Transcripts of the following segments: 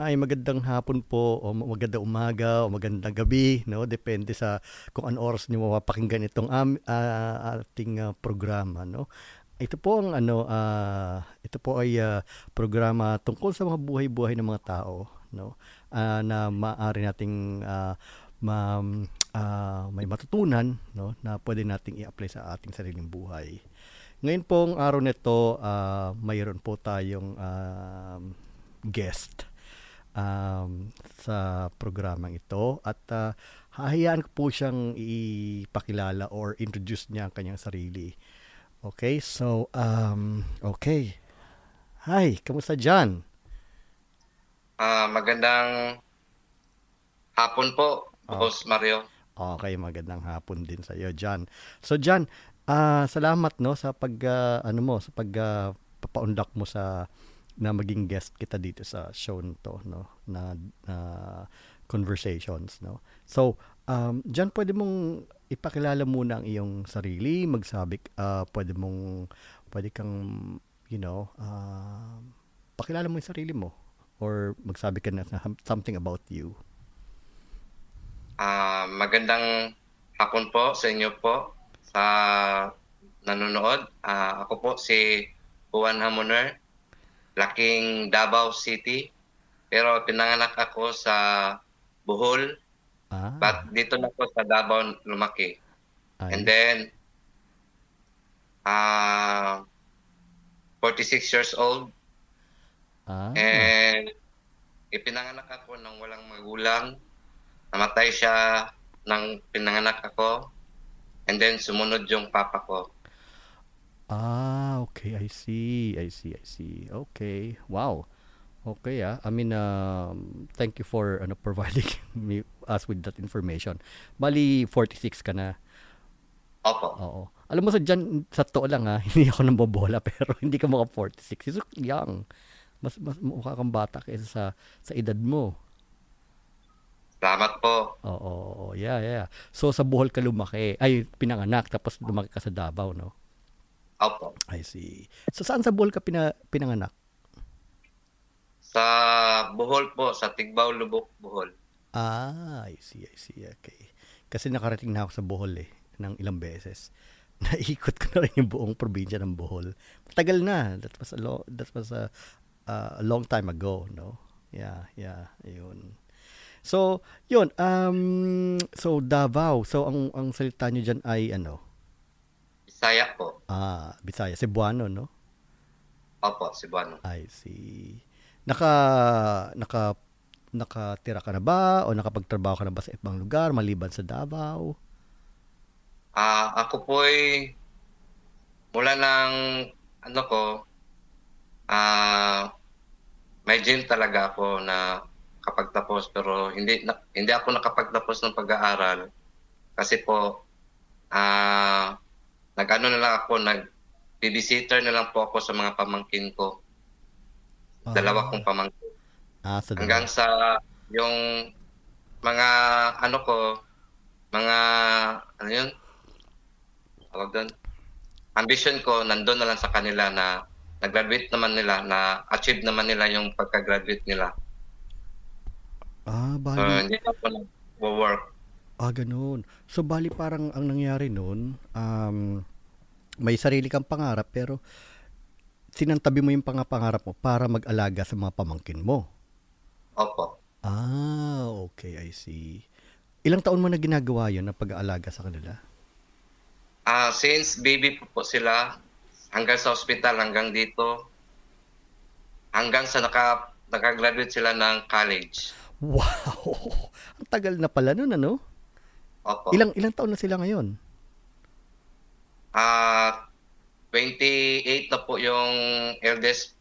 Ay, magandang hapon po o magandang umaga o magandang gabi, no? Depende sa kung ano oras niyo mapapakinggan itong um, uh, ating uh, programa, no? Ito po ang ano uh, ito po ay uh, programa tungkol sa mga buhay-buhay ng mga tao, no? Uh, na maaari nating uh, ma, uh, may matutunan, no? Na pwede nating i-apply sa ating sariling buhay. Ngayon pong araw nito, uh, mayroon po tayong uh, guest um, sa programang ito at uh, hahayaan ko po siyang ipakilala or introduce niya ang kanyang sarili. Okay, so um, okay. Hi, kamusta dyan? Uh, magandang hapon po, oh. Boss Mario. Okay, magandang hapon din sa iyo, Jan. So Jan, uh, salamat no sa pag uh, ano mo, sa pag uh, papaundak mo sa na maging guest kita dito sa show nito no? Na uh, conversations no? So um diyan pwede mong ipakilala muna ang iyong sarili magsabi uh, pwede mong pwede kang you know uh, pakilala mo yung sarili mo or magsabi ka na something about you. Uh, magandang hapon po sa inyo po sa nanonood. Uh, ako po si Juan Hamoner laking Davao City. Pero pinanganak ako sa Bohol. Ah. But dito na ako sa Davao lumaki. Ay. And then, uh, 46 years old. Ah. And ipinanganak ako ng walang magulang. Namatay siya nang pinanganak ako. And then sumunod yung papa ko. Ah, okay. I see. I see. I see. Okay. Wow. Okay ah. I mean, um, thank you for ano, providing me us with that information. Bali, 46 ka na. Opo. Oo. Alam mo sa dyan, sa to lang ha, hindi ako nang bobola pero hindi ka maka 46. You're young. Mas, mas mukha kang bata kaysa sa, sa edad mo. Salamat po. Oo, oo, yeah, yeah. So sa Bohol ka lumaki, ay pinanganak tapos lumaki ka sa Davao, no? Opo. I see. So saan sa Bohol ka pina, pinanganak? Sa Bohol po, sa Tigbaw, Lubok, Bohol. Ah, I see, I see. Okay. Kasi nakarating na ako sa Bohol eh, ng ilang beses. Naikot ko na rin yung buong probinsya ng Bohol. Matagal na. That was a long, that was a, uh, a long time ago, no? Yeah, yeah, yun. So, yun, um, so Davao. So, ang, ang salita nyo dyan ay ano? Bisaya po. Ah, Bisaya. Cebuano, no? Opo, Cebuano. I see. Naka, naka, nakatira ka na ba o nakapagtrabaho ka na ba sa ibang lugar maliban sa Davao? Ah, uh, ako po ay mula ng ano ko ah uh, may gym talaga ako na kapag tapos pero hindi na, hindi ako nakapagtapos ng pag-aaral kasi po ah uh, nag-ano na lang ako, nag-babysitter na lang po ako sa mga pamangkin ko. Uh, Dalawa kong pamangkin. Ah, sa Hanggang sa yung mga ano ko, mga ano yun? Tawag doon. Ambition ko nandun na lang sa kanila na nag-graduate naman nila, na achieve naman nila yung pagka-graduate nila. Ah, bali. So, hindi na po nag-work. Ah, ganun. So, bali parang ang nangyari noon, um, may sarili kang pangarap pero sinantabi mo yung pangapangarap mo para mag-alaga sa mga pamangkin mo. Opo. Ah, okay, I see. Ilang taon mo na ginagawa yun na pag-aalaga sa kanila? Ah, uh, since baby po, po sila, hanggang sa hospital, hanggang dito, hanggang sa naka, naka-graduate sila ng college. Wow! Ang tagal na pala nun, ano? Opo. Ilang ilang taon na sila ngayon? Ah, uh, 28 na po yung eldest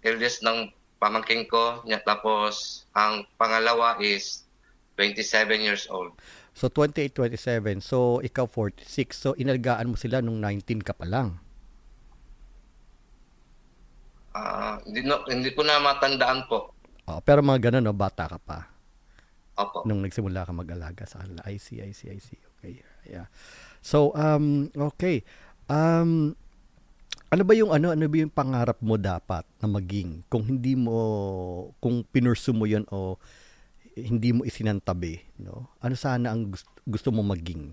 eldest ng pamangking ko. Niya, tapos ang pangalawa is 27 years old. So 28, 27. So ikaw 46. So inalagaan mo sila nung 19 ka pa lang. Ah, uh, hindi, no, hindi ko na matandaan po. Oh, pero mga ganun, no, bata ka pa. Opo. Nung nagsimula ka mag-alaga sa kanila. I see, I see, I see. Okay. Yeah. So, um, okay. Um, Ano ba yung ano ano ba yung pangarap mo dapat na maging kung hindi mo kung pinursu mo 'yon o hindi mo isinantabi, no? Ano sana ang gusto, gusto mo maging?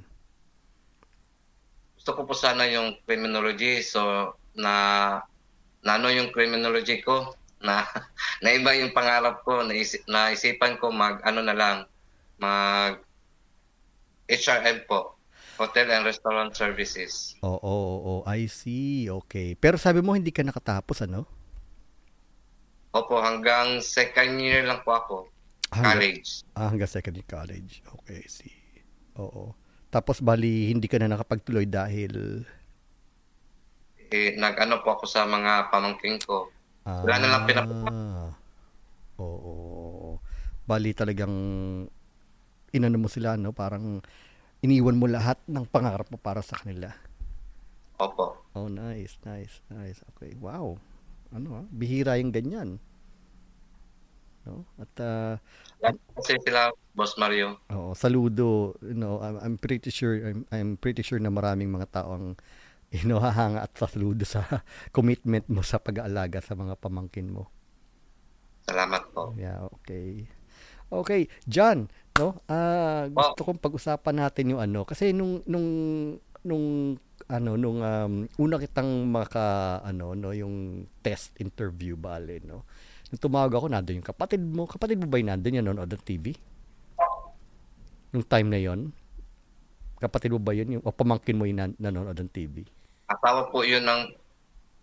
Gusto ko po sana yung criminology so na nano yung criminology ko na naiba yung pangarap ko naisip, naisipan ko mag ano na lang mag HRM po Hotel and Restaurant Services. Oo, oo, oo, I see. Okay. Pero sabi mo hindi ka nakatapos, ano? Opo, hanggang second year lang po ako. Hanggang, college. Ah, hanggang second year college. Okay, see. Oo. Tapos bali hindi ka na nakapagtuloy dahil Eh, nag-ano po ako sa mga pamangking ko. Ah, Wala na lang pinap- Oo. oo, oo. Bali talagang inano mo sila, no? Parang iniwan mo lahat ng pangarap mo para sa kanila. Opo. Oh, nice, nice, nice. Okay, wow. Ano ah, bihira yung ganyan. No? At ah, Kasi sila, Boss Mario. oo, saludo, you know, I'm, I'm pretty sure I'm, I'm pretty sure na maraming mga tao ang you know, hahanga at saludo sa commitment mo sa pag-aalaga sa mga pamangkin mo. Salamat po. Yeah, okay. Okay, John, no? Ah, gusto kong pag-usapan natin yung ano kasi nung nung nung ano nung um, una kitang maka ano no yung test interview bale no. Nung tumawag ako nandoon yung kapatid mo. Kapatid mo ba nandoon yan nanonood ng TV? Nung time na yon Kapatid mo ba yun? Yung, o pamangkin mo yung nan- nanonood ng TV? Asawa po yun ng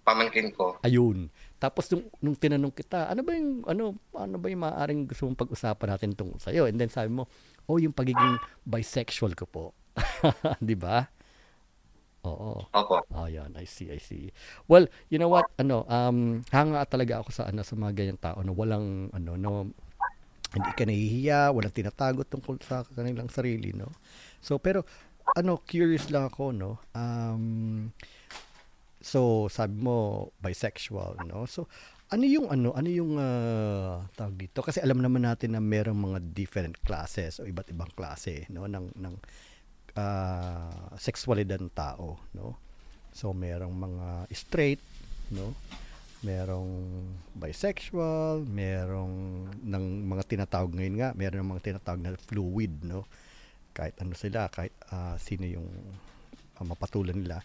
pamangkin ko. Ayun. Tapos nung, nung tinanong kita, ano ba yung ano ano ba yung maaaring gusto mong pag-usapan natin tungkol sa iyo? And then sabi mo, "Oh, yung pagiging bisexual ko po." 'Di ba? Oo. Opo. Oh, yan. I see, I see. Well, you know what? Ano, um, hanga talaga ako sa ano sa mga ganyang tao na walang ano no hindi ka nahihiya, walang tinatago tungkol sa kanilang sarili, no? So, pero ano, curious lang ako, no? Um, so, sabi mo bisexual, no? So, ano yung ano, ano yung ah, tawag dito? Kasi alam naman natin na merong mga different classes o iba't ibang klase, no, ng ng ah, sexualidad ng tao, no? So, merong mga straight, no? Merong bisexual, merong ng mga tinatawag ngayon nga, meron ng mga tinatawag na fluid, no? Kahit ano sila, kahit ah, sino yung ah, mapatulan nila.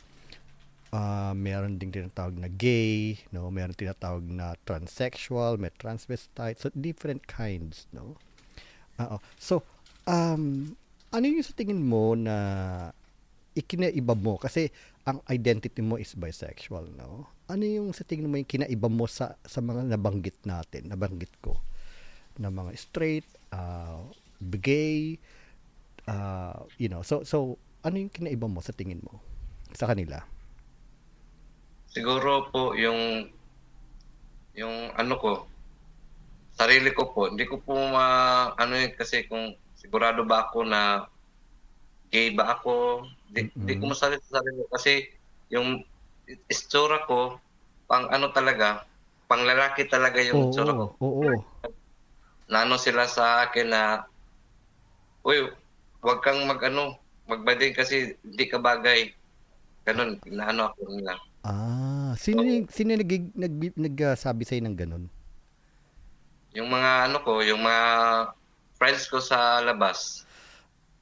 Ah, meron ding tinatawag na gay, no? Meron tinatawag na transsexual, may transvestite, so different kinds, no? Oo. So, um, ano yung sa tingin mo na ikinaiba mo? Kasi ang identity mo is bisexual, no? Ano yung sa tingin mo yung kinaiba mo sa, sa mga nabanggit natin, nabanggit ko? Na mga straight, uh, gay, uh, you know, so, so, ano yung kinaiba mo sa tingin mo sa kanila? Siguro po yung yung ano ko sarili ko po. Hindi ko po ma ano yun kasi kung sigurado ba ako na gay ba ako di, di ko masabi sa sarili ko. Kasi yung istura ko pang ano talaga pang lalaki talaga yung istura ko. Oo, oo. na ano sila sa akin na uy wag kang mag ano magbading kasi hindi ka bagay ganun na ano ako nila Ah, sino yung, sino nag, nag, nagsabi sa'yo ng ganun? Yung mga ano ko, yung mga friends ko sa labas.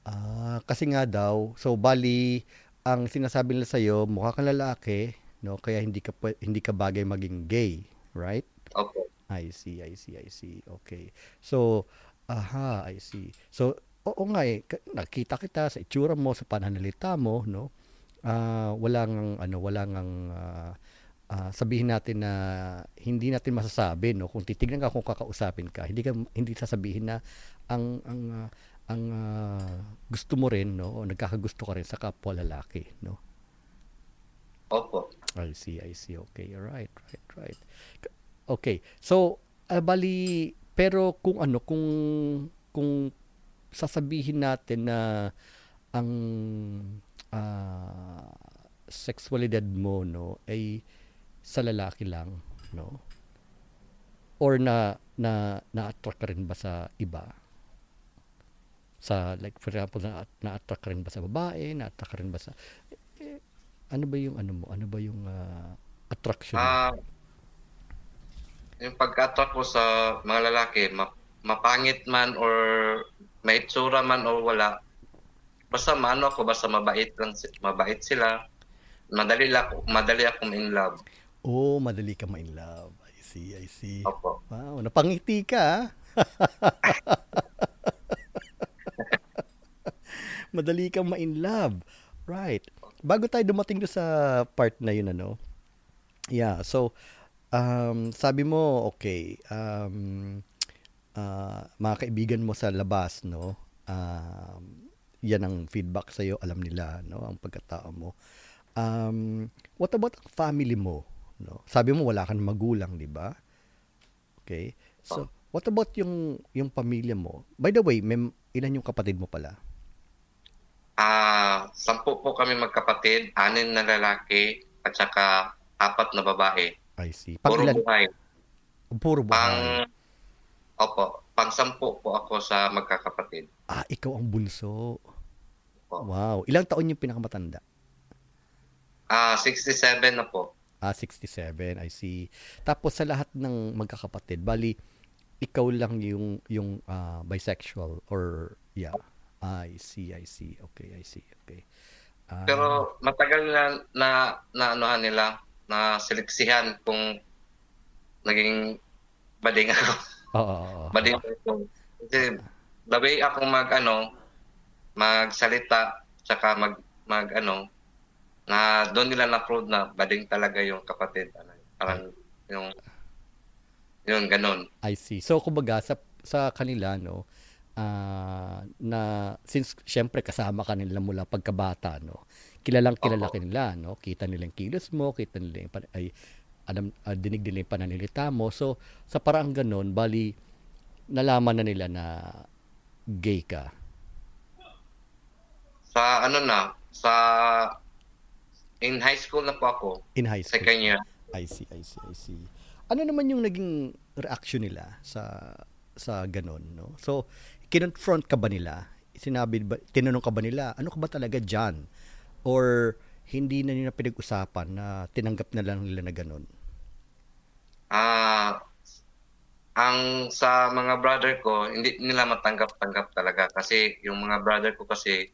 Ah, kasi nga daw, so bali ang sinasabi nila sa iyo, mukha kang lalaki, no? Kaya hindi ka hindi ka bagay maging gay, right? Opo. I see, I see, I see. Okay. So, aha, I see. So, oo nga eh, nakita kita sa itsura mo, sa pananalita mo, no? Ah, wala ngang ano, wala ngang ah, ah, sabihin natin na hindi natin masasabi, no? Kung titignan ka kung kakausapin ka, hindi ka hindi sasabihin na ang ang ah, ang ah, gusto mo rin, no? O nagkakagusto ka rin sa kapwa lalaki, no? Opo. I see, I see. Okay, right, right, right. K- Okay. So, ah, bali pero kung ano kung kung sasabihin natin na ang ah, sexualidad mo no ay sa lalaki lang, no? Or na na na-attract ka rin ba sa iba? Sa like for example na na-attract ka rin ba sa babae, na-attract ka rin ba sa eh, ano ba yung ano mo? Ano ba yung ah, Attraction. Ah, yung pag-attract ko sa mga lalaki, ma- mapangit man or may itsura man or wala, basta maano ako, basta mabait lang, mabait sila, madali lang, madali akong in love. oh, madali ka ma-in love. I see, I see. Opo. Wow, napangiti ka. ah. Madali kang ma-in love. Right. Bago tayo dumating do sa part na yun, ano? Yeah, so, um, sabi mo, okay, um, ah, mga kaibigan mo sa labas, no? Um, yan ang feedback sa'yo, alam nila, no? Ang pagkatao mo. Um, what about ang family mo? No? Sabi mo, wala kang magulang, di ba? Okay. So, what about yung yung pamilya mo? By the way, may, ilan yung kapatid mo pala? Ah, sampu po kami magkapatid, anin na lalaki, at saka apat na babae. I see. Pang Puro ilan? buhay. Puro Pang, bahay. opo, pang sampu po ako sa magkakapatid. Ah, ikaw ang bunso. Po. Wow. Ilang taon yung pinakamatanda? Ah, 67 na po. Ah, 67. I see. Tapos sa lahat ng magkakapatid, bali, ikaw lang yung yung ah, bisexual or yeah. I see, I see. Okay, I see. Okay. Ah, Pero matagal na na na anuhan nila na seleksihan kung naging bading ako. oo, ako. Kasi the way ako mag ano magsalita tsaka mag mag ano na doon nila na prove na bading talaga yung kapatid. Ano, Parang yung yun ganun. I see. So kumbaga sa sa kanila no ah, na since syempre kasama ka nila mula pagkabata no. Kilalang kilala Oo. ka nila no. Kita nila yung kilos mo, kita nila yung ay alam ah, dinig nila yung pananalita mo. So sa parang ganun bali nalaman na nila na gay ka. Sa ano na sa in high school na po ako, In high school. second year. I see, I see, I see. Ano naman yung naging reaction nila sa sa ganun, no? So, kinonfront ka ba nila? Sinabi ba, tinanong ka ba nila, ano ka ba talaga dyan? Or hindi na nila pinag-usapan na tinanggap na lang nila na ganun? Ah, ang sa mga brother ko, hindi nila matanggap-tanggap talaga kasi yung mga brother ko kasi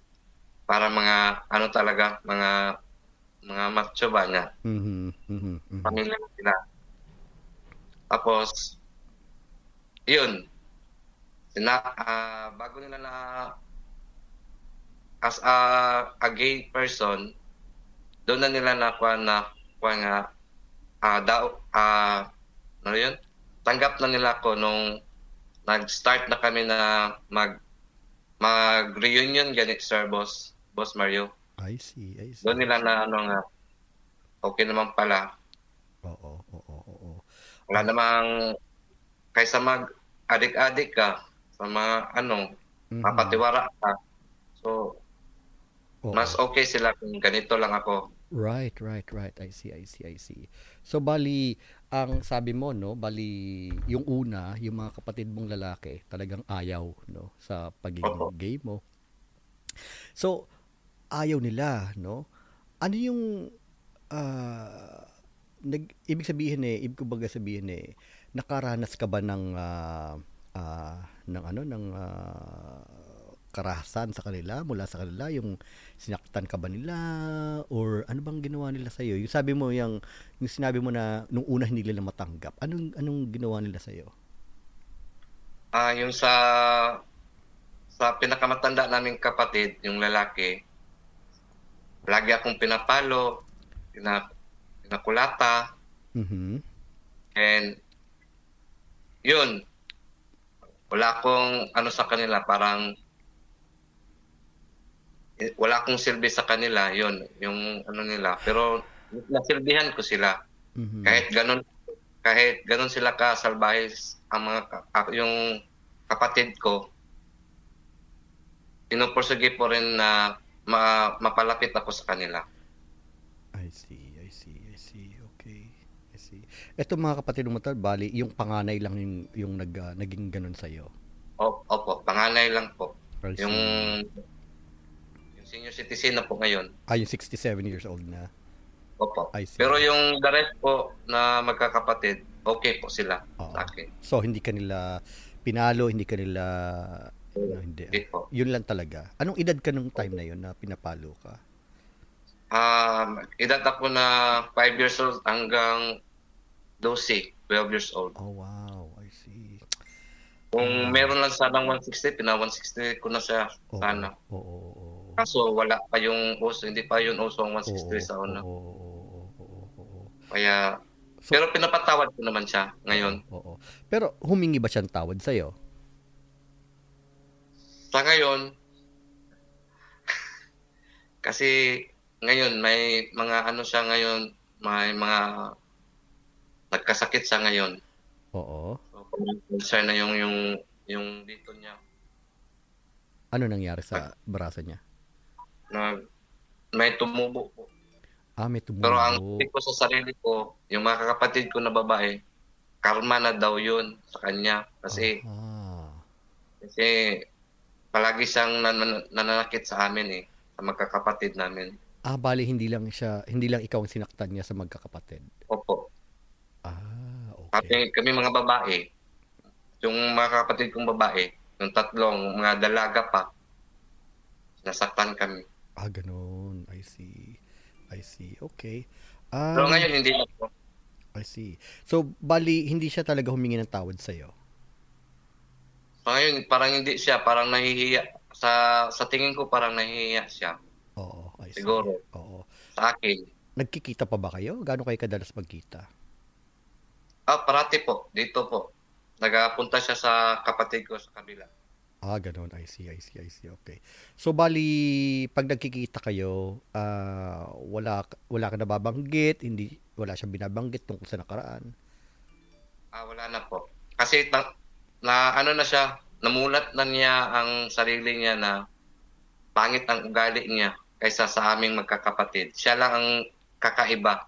para mga ano talaga, mga mga macho ba niya, Mhm, mhm, mhm. pamilya sila. Tapos yun. Sina, ah, bago nila na as a, a gay person, doon na nila nakuha na kuha nga ah daw ah ano yun? Tanggap na nila ako nung nag-start na kami na mag mag-reunion ganit sir boss boss Mario. I see, I see. Doon nila na ano nga okay naman pala. Oo, oo, oo, oo. Wala namang kaysa mag adik-adik ka sa mga ano, Mhm. mapatiwara ka. So, Oo. mas okay sila kung ganito lang ako. Right, right, right. I see, I see, I see. So bali, ang sabi mo no, bali yung una, yung mga kapatid mong lalaki, talagang ayaw no sa pagiging Opo. gay mo. So ayaw nila, no? Ano yung ah, nag ibig sabihin eh, ibig ko baga sabihin eh, nakaranas ka ba ng ah, ah, ng ano ng ah, karahasan sa kanila mula sa kanila yung sinaktan ka ba nila or ano bang ginawa nila sa iyo yung sabi mo yung yung sinabi mo na nung una hindi nila matanggap anong anong ginawa nila sa iyo Ah, yung sa sa pinakamatanda naming kapatid, yung lalaki, lagi akong pinapalo, pina, pinakulata, mhm and yun, wala akong ano sa kanila, parang wala akong silbi sa kanila, yun, yung ano nila. Pero nasilbihan ko sila. mhm Kahit ganun kahit ganun sila ka salbahe ang mga yung kapatid ko pinupursige po rin na ma, mapalapit ako sa kanila. I see I see I see okay I see eto mga kapatid mo tal bali yung panganay lang yung yung nag ah, naging ganun sa iyo O, opo, panganay lang po. Yung senior citizen na po ngayon. ah yung 67 years old na Opo. Pero yung the rest po na magkakapatid, okay po sila Oo. sa akin. So, hindi ka nila pinalo, hindi ka nila... No, hindi. Hindi po. Yun lang talaga. Anong edad ka nung time na yun na pinapalo ka? Um, edad ako na 5 years old hanggang 12, 12 years old. Oh, wow. I see. Kung meron lang sanang 160, pina 160 ko na siya Oo. sana. Oo. Kaso wala pa yung uso, hindi pa yun uso ang Oo, 160 sa una. oo, oo, oo, oo, oo. Kaya, So- pero pinapatawad ko naman siya ngayon. Oo. Pero humingi ba siyang tawad sa'yo? Sa ngayon, kasi ngayon may mga ano siya ngayon, may mga nagkasakit siya ngayon. Oo. So, na yung yung yung dito niya Ano nangyari sa braso niya? Na may tumubo po. Ah, may tumubo. Pero ang tip ko sa sarili ko, yung mga kakapatid ko na babae, karma na daw yun sa kanya. Kasi, Ah. kasi palagi siyang nan- nananakit sa amin eh, sa magkakapatid namin. Ah, bali hindi lang siya, hindi lang ikaw ang sinaktan niya sa magkakapatid. Opo. Ah, Kami, okay. kami mga babae, yung mga kapatid kong babae, yung tatlong mga dalaga pa, nasaktan kami. Ah, ganun. I see. I see. Okay. Ah, Pero ngayon hindi na po. I see. So, bali, hindi siya talaga humingi ng tawad sa'yo? Ngayon parang hindi siya, parang nahihiya. Sa sa tingin ko parang nahihiya siya Oo, I see. Siguro. Oo. sa akin. Nagkikita pa ba kayo? Gaano kayo kadalas magkita? Ah, parati po, dito po. Nagapunta siya sa kapatid ko sa kabila. Ah, ganun. I see, I see, I see. Okay. So, bali, pag nagkikita kayo, ah, wala, wala ka nababanggit, hindi, wala siyang binabanggit tungkol sa nakaraan. Ah, wala na po. Kasi na, na ano na siya, namulat na niya ang sarili niya na pangit ang ugali niya kaysa sa aming magkakapatid. Siya lang ang kakaiba.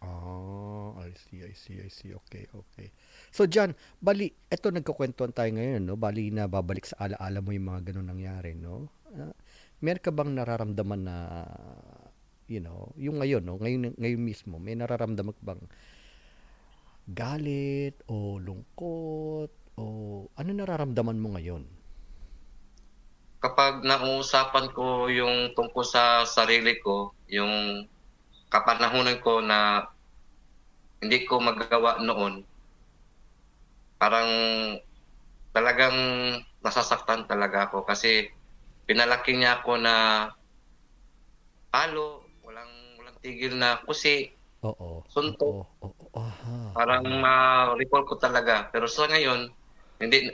Ah, I see, I see, I see. Okay, okay. So, John, bali, eto nagkukwentuhan tayo ngayon, no? Bali na babalik sa alaala mo yung mga ganun nangyari, no? Ah, meron ka bang nararamdaman na, you know, yung ngayon, no? Ngayon, ngayon mismo, may nararamdaman ka bang galit o lungkot o ano nararamdaman mo ngayon? Kapag nauusapan ko yung tungkol sa sarili ko, yung kapanahunan ko na hindi ko magagawa noon, parang talagang nasasaktan talaga ako kasi pinalaki niya ako na palo, walang walang tigil na kusi, Oo. Suntok. Oo. parang ma-recall ko talaga. Pero sa ngayon, hindi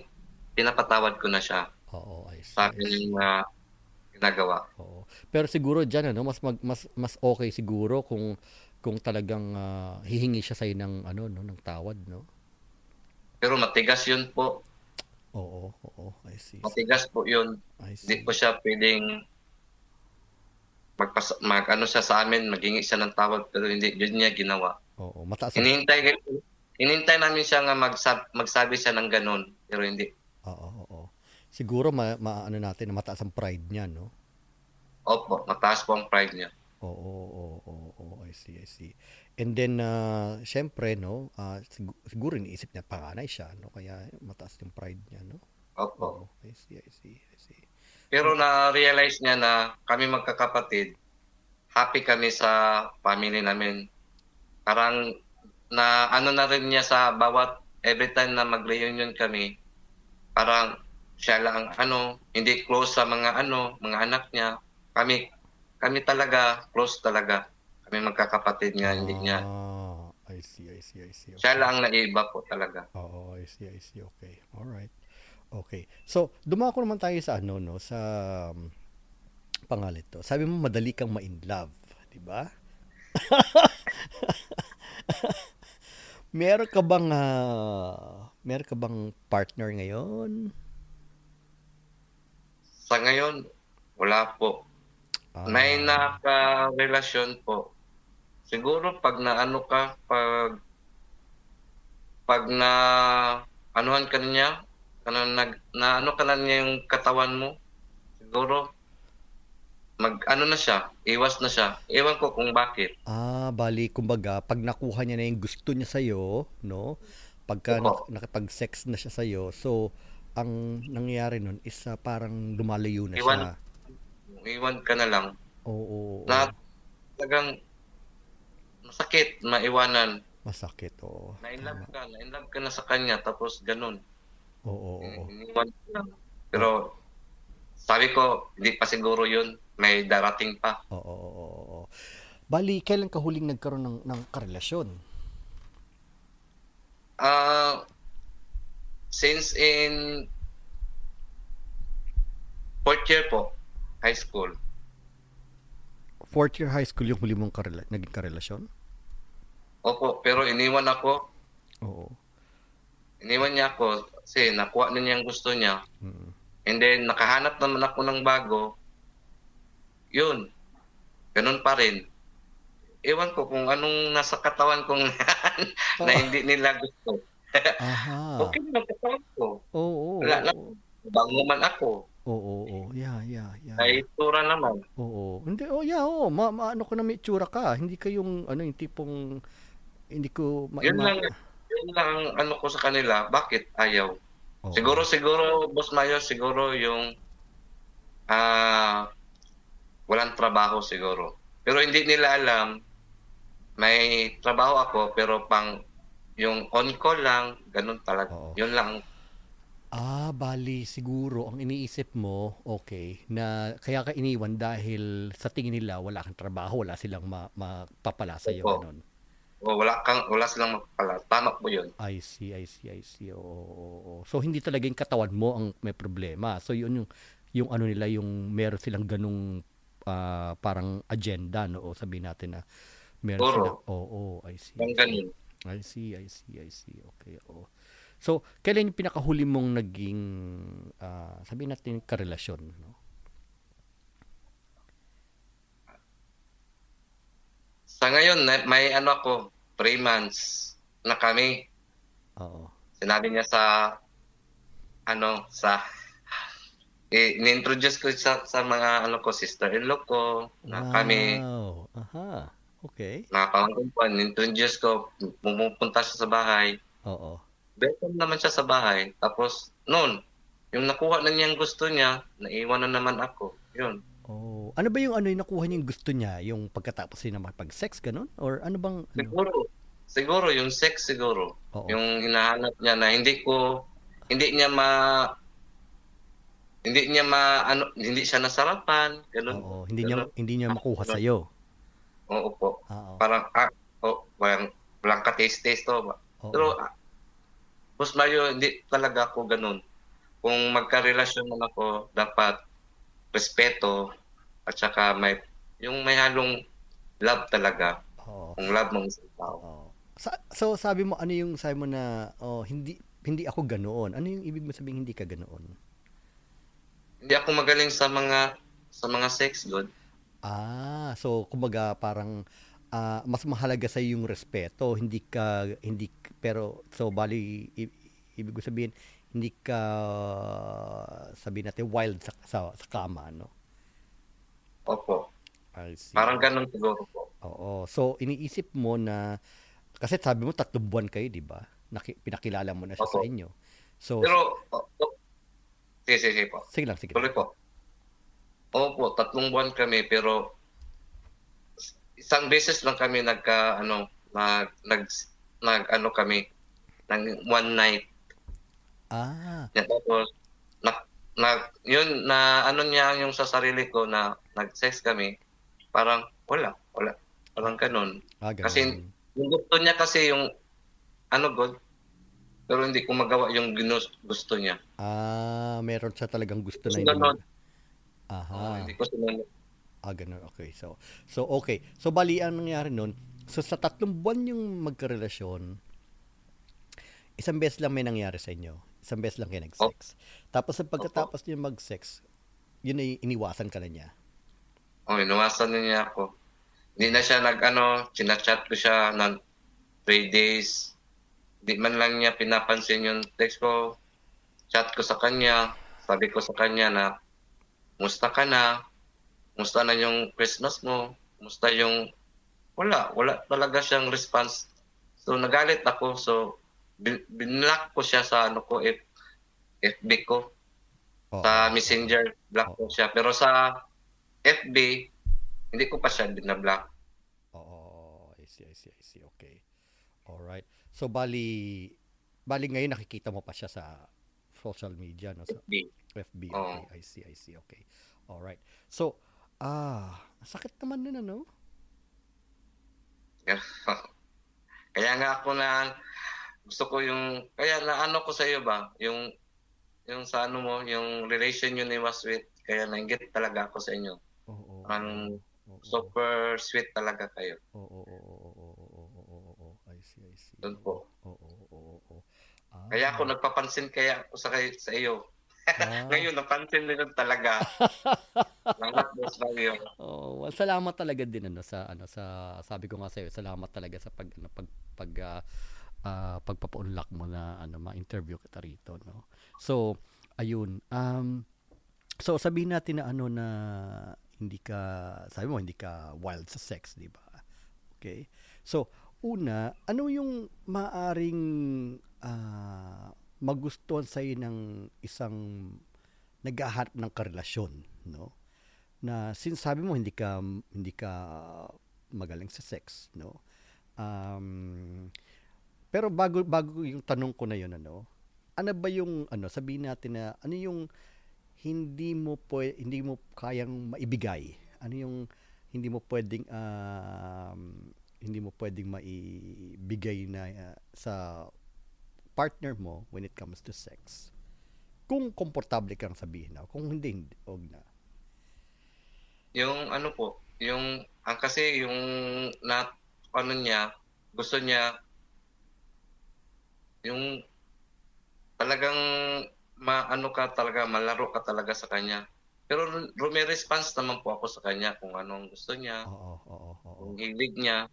pinapatawad ko na siya Oo, I see, sa akin na ginagawa. Oo. Pero siguro diyan ano, mas mag, mas mas okay siguro kung kung talagang ah, hihingi siya sa ng ano no, ng tawad, no? Pero matigas yun po. Oo, oo, I see. Matigas po yun. I Hindi po siya pwedeng magpas mag ano siya sa amin, maghingi siya ng tawad pero hindi yun niya ginawa. Oo, mataas ang Hinihintay hinintay namin siya nga magsab, magsabi siya ng ganun pero hindi. Oo, oo. Siguro ma, maano natin na mataas ang pride niya, no? Opo, mataas po ang pride niya. Oo, oo, oo, oo, I see, I see. And then uh, syempre, no, ah, sigu- siguro iniisip niya panganay siya, no? Kaya mataas yung pride niya, no? Opo. Oo, I see, I see, I see. Pero na-realize niya na kami magkakapatid, happy kami sa family namin. Parang na ano na rin niya sa bawat every time na mag-reunion kami, parang siya lang ang ano, hindi close sa mga ano, mga anak niya. Kami kami talaga close talaga. Kami magkakapatid niya, hindi niya. Ah, I see, I see, I see. Siya Okay. lang ang naiba po talaga. Oo, I see, I see. Okay. All right. Okay. So, dumako naman tayo sa ano, no, sa um, pangalit to. Sabi mo madali kang ma-in love, di ba? meron ka bang ah, meron ka bang partner ngayon? Sa ngayon, wala po. Ah, May naka-relasyon po. Siguro pag naano ka, pag pag na anuhan ka niya, kana nag na ano ka na niya yung katawan mo, siguro mag ano na siya, iwas na siya. Ewan ko kung bakit. Ah, bali, kumbaga, pag nakuha niya na yung gusto niya sa'yo, no? Pagka Opo. nak- nakipag-sex na siya sa'yo, so, ang nangyayari nun is ah, parang lumalayo na Iwan. siya. Iwan ka na lang. Oo, oo, oo. Na talagang masakit, maiwanan. Masakit, oo. Na-inlove ka, na-inlove ka na sa kanya, tapos ganun. Oo, oo, oo. Pero sabi ko, hindi pa siguro yun. May darating pa. Oo, oo, oo, oo. Bali, kailan ka huling nagkaroon ng, ng karelasyon? Ah, since in fourth year po, high school. Fourth year high school yung huli mong karela- naging karelasyon? Opo, pero iniwan ako. Oo. Iniwan niya ako kasi nakuha na niya ang gusto niya. Mm. And then, nakahanap naman ako ng bago. Yun. Ganun pa rin. Ewan ko kung anong nasa katawan kong na hindi nila gusto. Aha. Okay naman katawan ko. Oo, oo, Wala lang. oo. Bango man ako. Oo, oo, yeah, yeah, yeah. Ay, tura naman. Oo. Hindi, oh yeah, oh. Ma, ma- ano ko na may itsura ka. Hindi ka yung, ano, yung tipong, hindi ko ma- Yun lang, yun lang ang ano ko sa kanila. Bakit ayaw? Oo. Siguro, siguro, Boss Mayo, siguro yung ah walang trabaho siguro. Pero hindi nila alam, may trabaho ako, pero pang yung on-call lang, ganun talaga. Oo. Yun lang. Ah, bali, siguro, ang iniisip mo, okay, na kaya ka iniwan dahil sa tingin nila, wala kang trabaho, wala silang ma- mapapala sa iyo, ganun. O, wala, kang, wala silang magpala. Tama po yun. I see, I see, I see. Oo, oo, oo. So, hindi talaga yung katawan mo ang may problema. So, yun yung, yung ano nila, yung meron silang ganung ah, parang agenda, no? O sabihin natin na meron silang, oo, oh, I see. Yung ganun. I see, I see, I see. Okay, oo. So, kailan yung pinakahuli mong naging, ah, sabihin natin, karelasyon, no? Sa ngayon, may ano ako, three months na kami. Oo. Sinabi niya sa, ano, sa, i- in-introduce ko sa, sa mga, ano ko, sister-in-law ko, na kami, Wow. Aha. Okay. mga pamangkin ko, in-introduce ko, pumupunta siya sa bahay. Oo. Welcome naman siya sa bahay. Tapos, noon, yung nakuha na niya ang gusto niya, naiwan na naman ako. Yun. Oh, ano ba yung ano yung nakuha niya yung gusto niya, yung pagkatapos niya makipag-sex ganun? Or ano bang ano? Siguro, siguro, yung sex siguro. Oo. Yung hinahanap niya na hindi ko, hindi niya ma, hindi niya ma, ano, hindi siya nasarapan. Ganun. Oo, hindi niya Ganun. hindi niya makuha sa iyo. Oo po. Oo. Parang, ah, oh, walang, walang ka-taste-taste to. Oo. Pero, ah, Boss Mario, hindi talaga ako ganun. Kung magka-relasyon man ako, dapat respeto at saka may, yung may halong love talaga. Oo. Kung love mong isang tao. Oo. Sa- so sabi mo ano yung sabi mo na oh, hindi hindi ako ganoon. Ano yung ibig mo sabihin hindi ka ganoon? Hindi ako magaling sa mga sa mga sex god. Ah, so kumbaga parang ah, mas mahalaga sa yung respeto, hindi ka hindi pero so bali i- ibig ko sabihin hindi ka sabihin natin wild sa sa, sa kama, no? Opo. I see. Parang ganun siguro po. Oo. So, iniisip mo na, kasi sabi mo tatlong buwan kayo, di ba? Naki, pinakilala mo na siya sa Opo. inyo. So, Pero, oh, oh, sige, sige, sige po. sige lang, sige. Tuloy po. Opo, tatlong buwan kami pero isang beses lang kami nagka ano nag nag, nag ano kami nag one night Ah, Yeah, tapos, na, na, yun, na ano niya yung sa sarili ko na nag-sex kami, parang wala, wala. Parang ganun. ah, ganun. Kasi- Yung gusto niya kasi yung, ano God, pero hindi ko magawa yung ginus, gusto niya. ah, meron siya talagang gusto na ganun. mo- Oo, Aha. hindi ko sinunod. Ah, ganun. Okay. So, so okay. So, bali, ang nangyari nun, so sa tatlong buwan yung magkarelasyon, isang beses lang may nangyari sa inyo. Isang beses lang kayo nag-sex. Tapos, sa pagkatapos niyo mag-sex, yun ay iniwasan ka na niya. Oh, inuwasan na niya ako. Hindi na siya nag, ano, chinachat ko siya ng three days. Hindi man lang niya pinapansin yung text ko. Chat ko sa kanya. Sabi ko sa kanya na, musta ka na? Kumusta na yung Christmas mo? Kumusta yung... Wala, wala talaga siyang response. So, nagalit ako. So, bin- binlock ko siya sa ano ko, F- FB ko. Oo. Sa Messenger, block ko siya. Pero sa FB, hindi ko pa siya binablock. Oo, I see, I see, I see. Okay. Alright. So, bali, bali ngayon nakikita mo pa siya sa social media, no? Sa FB. FB. Oo. Okay, I see, I see. Okay. Alright. So, ah, sakit naman nun, ano? kaya nga ako na gusto ko yung kaya na ano ko sa iyo ba yung yung sa ano mo yung relation yun ni was sweet kaya nainggit talaga ako sa inyo Oo. Ang oo, super sweet talaga kayo Oo, oo, oo, oo, oo, oo. I see, I see. Doon po. Oo, oo, oo, oo. Ah. kaya ako nagpapansin kaya ako sa kay sa iyo Ah. ngayon napansin yun talaga salamat boss Mario Oh, well, salamat talaga din ano sa ano sa sabi ko nga sa salamat talaga sa pag ano, pag pag ah, ah, pagpapa-unlock mo na ano ma-interview kita rito no. So, ayun. Um so sabihin natin na ano na hindi ka sabi mo hindi ka wild sa sex, di ba? Okay. So, una, ano yung maaring ah, magustuhan sa ng isang naghahanap ng karelasyon, no? Na since sabi mo hindi ka hindi ka magaling sa sex, no? Um, pero bago bago yung tanong ko na yun ano, ano ba yung ano sabihin natin na ano yung hindi mo pwe, hindi mo kayang maibigay? Ano yung hindi mo pwedeng um, hindi mo pwedeng maibigay na uh, sa partner mo when it comes to sex? Kung komportable kang sabihin na, kung hindi, hindi, huwag na. yung ano po yung ang kasi yung na ano niya gusto niya yung talagang maano ka talaga malaro ka talaga sa kanya pero ru- may response naman po ako sa kanya kung anong gusto niya Oo, oo, oo. kung hilig niya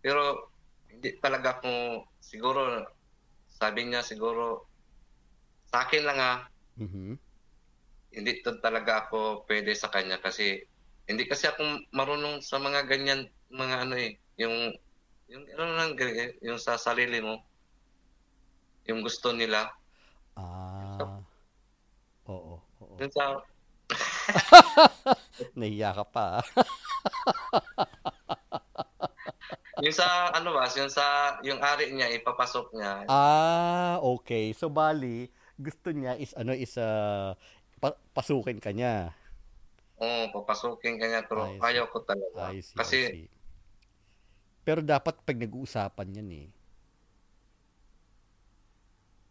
pero hindi talaga ako siguro sabi niya siguro sa akin lang ah Mhm. hindi to talaga ako pwede sa kanya kasi hindi kasi ako marunong sa mga ganyan mga ano eh yung yung ano lang eh, yung sa sarili mo yung gusto nila Ah. Oo, oo. yung sa Nahiya ka pa. ah. yung sa ano ba yung sa yung ari niya ipapasok niya ah, okay. So bali, gusto niya is ano is ah, pa- pasukin ka niya. oo papasukin kanya pero I see. ayaw ko talaga I see, kasi I see. Pero dapat pag nag-uusapan yan eh.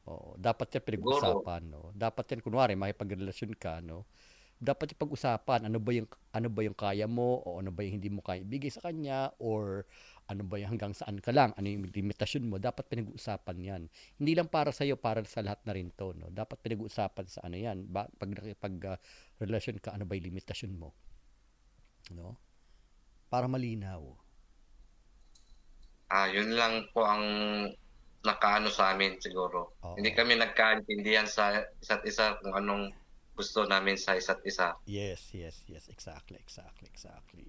Oo, dapat yan pinag-uusapan, no. Dapat yan kunwari makipagrelasyon ka, no. Dapat yung pag-usapan ano ba yung ano ba yung kaya mo o ano ba yung hindi mo kaya ibigay sa kanya or ano ba yung hanggang saan ka lang, ano yung limitasyon mo, dapat pinag-uusapan yan. Hindi lang para sa iyo, para sa lahat na rin to, no. Dapat pinag-uusapan sa ano yan, ba, pag pag ah, relasyon ka, ano ba yung limitasyon mo. No? Para malinaw. ah yun lang po ang nakaano sa amin siguro Oo. hindi kami nagkaintindihan sa isa't isa kung anong gusto namin sa isa't isa Yes, yes, yes. Exactly, exactly, exactly.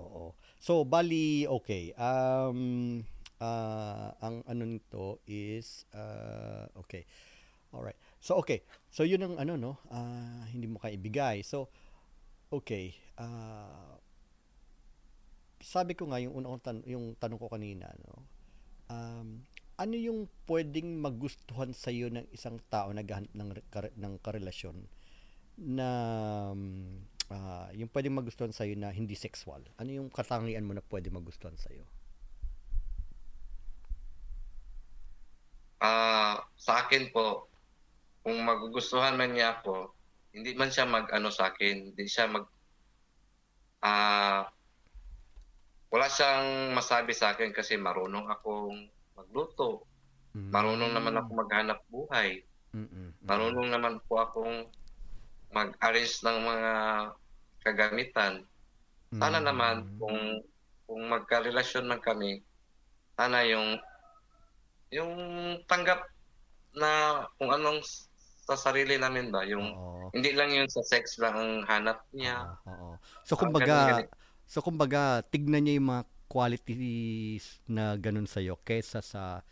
Oo. So, bali, okay. Um, ah, ang ano nito is, ah, okay. Alright. So, okay. So, yun ang ano, no? Ah, hindi mo kaya ibigay. So, okay. Ah, sabi ko nga, yung unang tan- yung tanong ko kanina, no? Um, ano yung pwedeng magustuhan sa iyo ng isang tao na naghahanap ng, kare- ng karelasyon na ah, yung pwedeng magustuhan sa'yo na hindi sexual? Ano yung katangian mo na pwede magustuhan sa'yo? Ah, sa akin po, kung magugustuhan man niya ako, hindi man siya mag-ano sa akin, hindi siya mag ah wala siyang masabi sa akin kasi marunong akong magluto. Marunong naman ako maghanap buhay. Mm-mm. Marunong naman po akong mag-arrange ng mga kagamitan. Sana Mm. naman kung kung magka-relasyon man kami, sana yung yung tanggap na kung anong sa sarili namin ba, yung Oo. hindi lang yung sa sex lang ang hanap niya. Oo, oo. So kumbaga, ganun, so kumbaga tignan niya yung mga qualities na ganun sa kaysa sa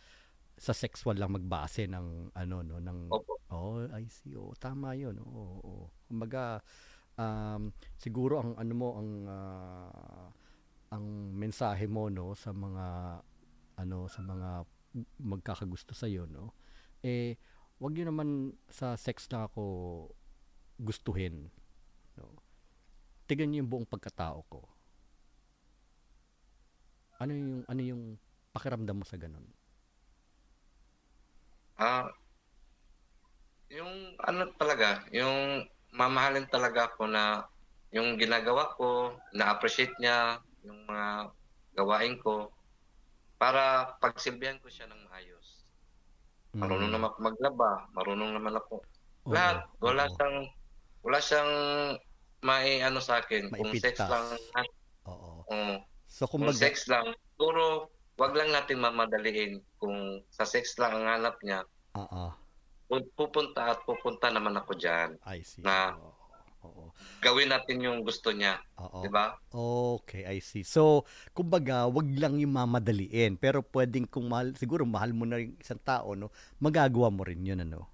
sa sexual lang magbase ng ano no ng Opo. Oh, I see. Oh, tama 'yun. Oo, oo. Kumbaga um, siguro ang ano mo ang ah, ang mensahe mo no sa mga ano sa mga magkakagusto sa iyo no. Eh wag niyo naman sa sex lang ako gustuhin. No. Tignan niyo yung buong pagkatao ko. Ano yung ano yung pakiramdam mo sa ganun? Ah, yung ano talaga, yung mamahalin talaga ako na yung ginagawa ko, na-appreciate niya yung mga gawain ko para pagsilbihan ko siya ng maayos. Marunong Mm. naman ako maglaba, marunong naman ako. Oo, Lahat, wala oo. siyang wala siyang mai ano sa akin kung sex lang Oo. oo, So kung kumbaga sex lang puro wag lang natin mamadaliin kung sa sex lang ang hanap niya Oo. pu- pupunta at pupunta naman ako diyan I see. Na- Oo. Oo. gawin natin yung gusto niya Oo. di ba Okay, I see. So, kumbaga, wag lang yung mamadaliin. Pero pwedeng kung mahal, siguro mahal mo na rin isang tao, no? Magagawa mo rin yun, ano?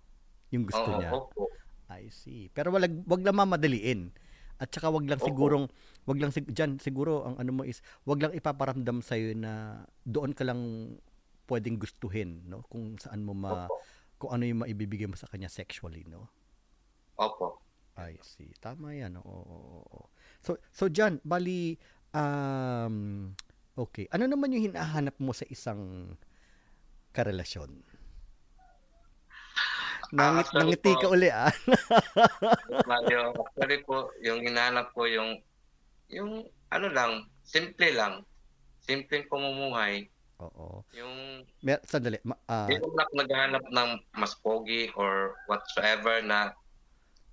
Yung gusto Oo, niya. opo. I see. Pero wag, wag lang mamadaliin. At saka wag lang sigurong, wag lang, sig- dyan, siguro, ang ano mo is, wag lang ipaparamdam sa'yo na doon ka lang pwedeng gustuhin, no? Kung saan mo ma, Opo. kung ano yung maibibigay mo sa kanya sexually, no? Opo. I see. Tama yan. Oo, oo, oo. So, so John, bali, um, okay. Ano naman yung hinahanap mo sa isang karelasyon? Nangit, actually nangiti po- ka uli, ah. Mario, actually po yung hinahanap ko yung yung ano lang simple lang simpleng pamumuhay Oo. yung Mer sandali. Ma, ah, Hindi ko na naghahanap ng mas pogi or whatsoever na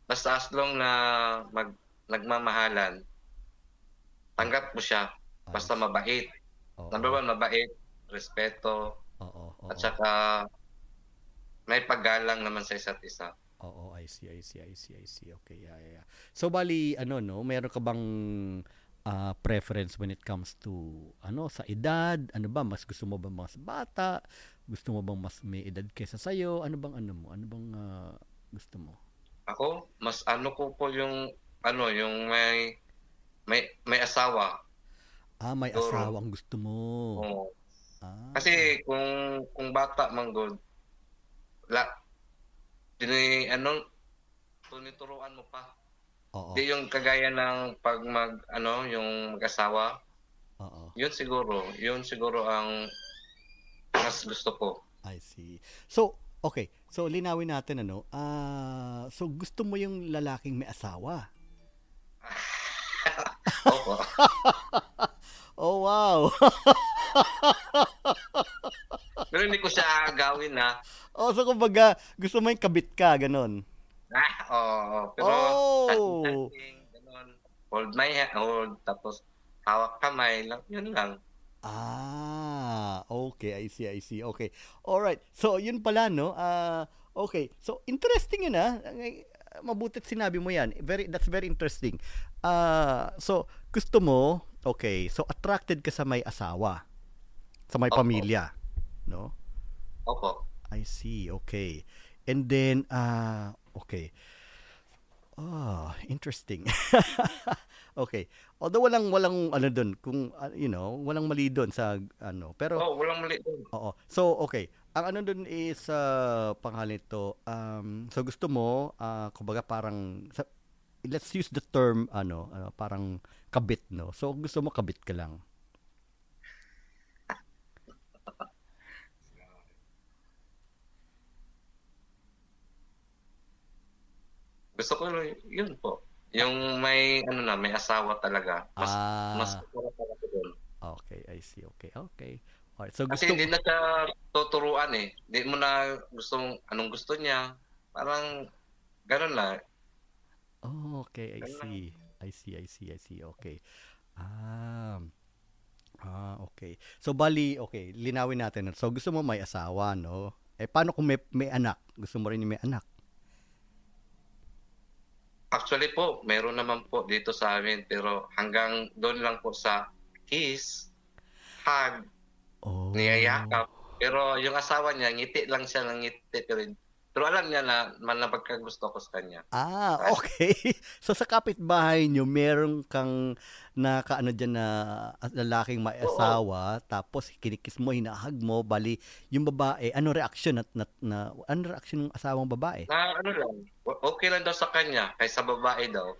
basta as long na mag, nagmamahalan, tanggap mo siya. Basta mabait. oo, Number one, mabait, respeto, Oo, oo, at saka may paggalang naman sa isa't isa. Oo, I see, I see, I see, I see. Okay, yeah, yeah, yeah. So, bali, ano, no, meron ka bang ah, preference when it comes to, ano, sa edad? Ano ba? Mas gusto mo ba mas bata? Gusto mo bang mas may edad kaysa sa'yo? Ano bang, ano mo? Ano bang ah, gusto mo? Ako, mas ano ko po yung ano, yung may may may asawa. Ah, may Siguro. asawa ang gusto mo. Oo. Ah, Kasi kung kung bata man good, la dini ano tunituruan mo pa. oo, Di yung kagaya ng pag mag ano yung mag-asawa, oo. yun siguro, yun siguro ang mas gusto ko. I see. So, okay. So, linawin natin, ano, ah, so gusto mo yung lalaking may asawa? Opo. Oh, wow! Pero hindi ko siya gawin na. Oh, so kumbaga, gusto mo yung kabit ka, ganon. Ah, oo. Pero Oh! touching, ganun. Hold my hand, hold, tapos hawak kamay lang, yun lang. Ah, okay, I see, I see. Okay. All right. So, yun pala no. Ah, okay. So, interesting 'yun ah. Mabutit sinabi mo 'yan. Very that's very interesting. Ah, so gusto mo, okay. So attracted ka sa may asawa. Sa may Opo. pamilya, no? Opo. I see. Okay. And then ah, okay. Ah, interesting. okay. Although walang walang ano doon kung ah, you know, walang mali doon sa ano, pero Oh, walang mali doon. Oo. So, okay. Ang ano dun is uh, pangalan ito, um, so gusto mo, uh, kumbaga parang, sa, let's use the term, ano, ano, parang kabit, no? So, gusto mo kabit ka lang. Gusto ko yun po. Yung may ano na, may asawa talaga. Mas Ah. mas talaga doon. Okay, I see. Okay, okay. Alright, so Kasi gusto hindi na siya tuturuan eh. Hindi mo na gustong anong gusto niya. Parang ganun lang. Oh, okay, I Ganun lang. see. I see, I see, I see. Okay. Ah. Ah, okay. So bali, okay, linawin natin. So gusto mo may asawa, no? Eh paano kung may may anak? Gusto mo rin may anak? Actually po, meron naman po dito sa amin pero hanggang doon lang po sa kiss, hug, Oh. niyayakap. Pero yung asawa niya, ngiti lang siya ng ngiti pero, pero alam niya na man na pagkagusto ko sa kanya. Ah, okay. so sa kapitbahay nyo, meron kang nakaano dyan na lalaking may Oo. asawa, tapos kinikis mo, hinahag mo, bali, yung babae, ano reaction at na, na ano reaction ng asawang babae? Na ano lang, okay lang daw sa kanya kaysa babae daw.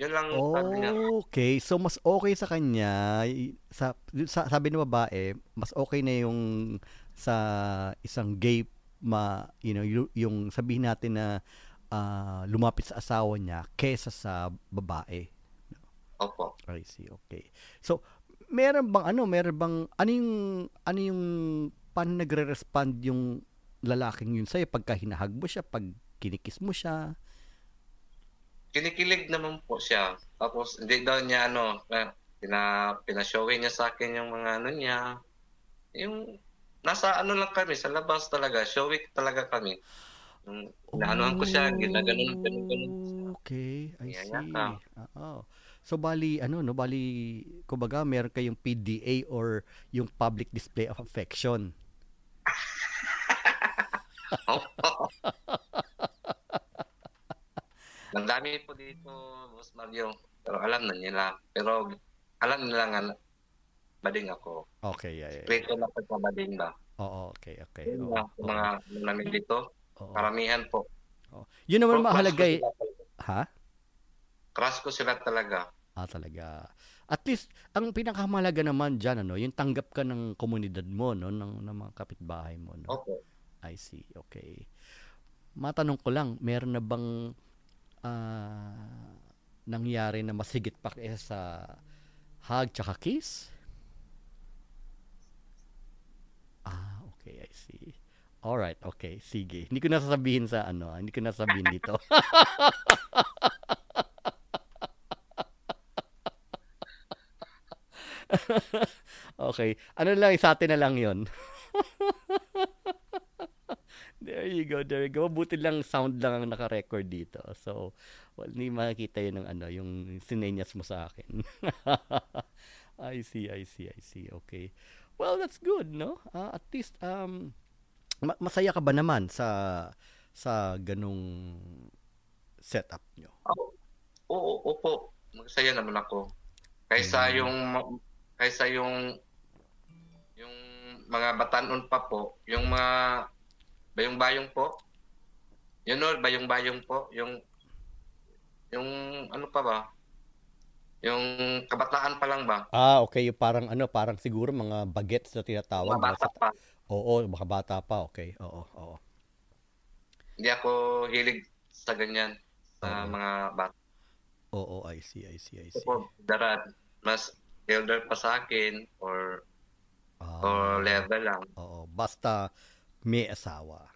Yun lang sabi niya. Okay, so mas okay sa kanya, sa, sa sabi ng babae, mas okay na yung sa isang gay ma, you know, yu- yung sabihin natin na ah, lumapit sa asawa niya kesa sa babae. Opo. I see, okay. So, meron bang ano, meron bang ano yung ano yung paano nagre-respond yung lalaking yun sa'yo pagka hinahag mo siya, pag kinikis mo siya? Kinikilig naman po siya. Tapos hindi daw niya ano, eh, pina, pinashowin niya sa akin yung mga ano niya. Yung nasa ano lang kami, sa labas talaga. Showy talaga kami. Yung, inaanuhan ko siya, ginaganon, ganun, ganun. Okay, I Yan, see. Oo. So bali ano no, bali kumbaga meron kayong PDA or yung public display of affection. Ang dami po dito, Boss Mario. Pero alam na nila. Pero alam nila nga na bading ako. Okay, yeah, yeah. Prito na pagkabading ba? Oo, okay, okay. Yun Oo, na, yung mga ano namin dito. oo, Karamihan po. oo. Yun naman Pero mahalaga eh. Ha? Crush ko sila talaga. Ah, talaga. At least, ang pinakamahalaga naman dyan, ano, yung tanggap ka ng komunidad mo, no, ng, ng mga kapitbahay mo, no? Opo. I see, okay. Matanong ko lang, meron na bang ah, nangyari na masigit pa kaysa sa hug tsaka kiss? Ah, okay, I see. Alright, okay, sige. Hindi ko na sasabihin sa ano, ah, hindi ko na sasabihin dito. okay, ano lang, sa atin na lang yon. There you go, there you go. Buti lang sound lang ang naka-record dito. So, well, hindi makikita yun ng ano, yung sinenyas mo sa akin. I see, I see, I see. Okay. Well, that's good, no? Ah, at least, um, ma- masaya ka ba naman sa sa ganung setup nyo? Oo, oo, opo. Masaya naman ako. Kaysa Mm. yung kaysa yung yung mga batanon pa po, yung mga bayong-bayong po. Yun no, bayong-bayong po, yung yung ano pa ba? Yung kabataan pa lang ba? Ah, okay. Yung parang ano, parang siguro mga bagets na tinatawag. Mga bata pa. Oo, baka bata pa. Okay. Oo, oo. Hindi ako hilig sa ganyan sa Oo. mga bata. Oo, I see, I see, I see. Po, darat mas elder pa sa akin or Ah, or level lang oo, basta may asawa.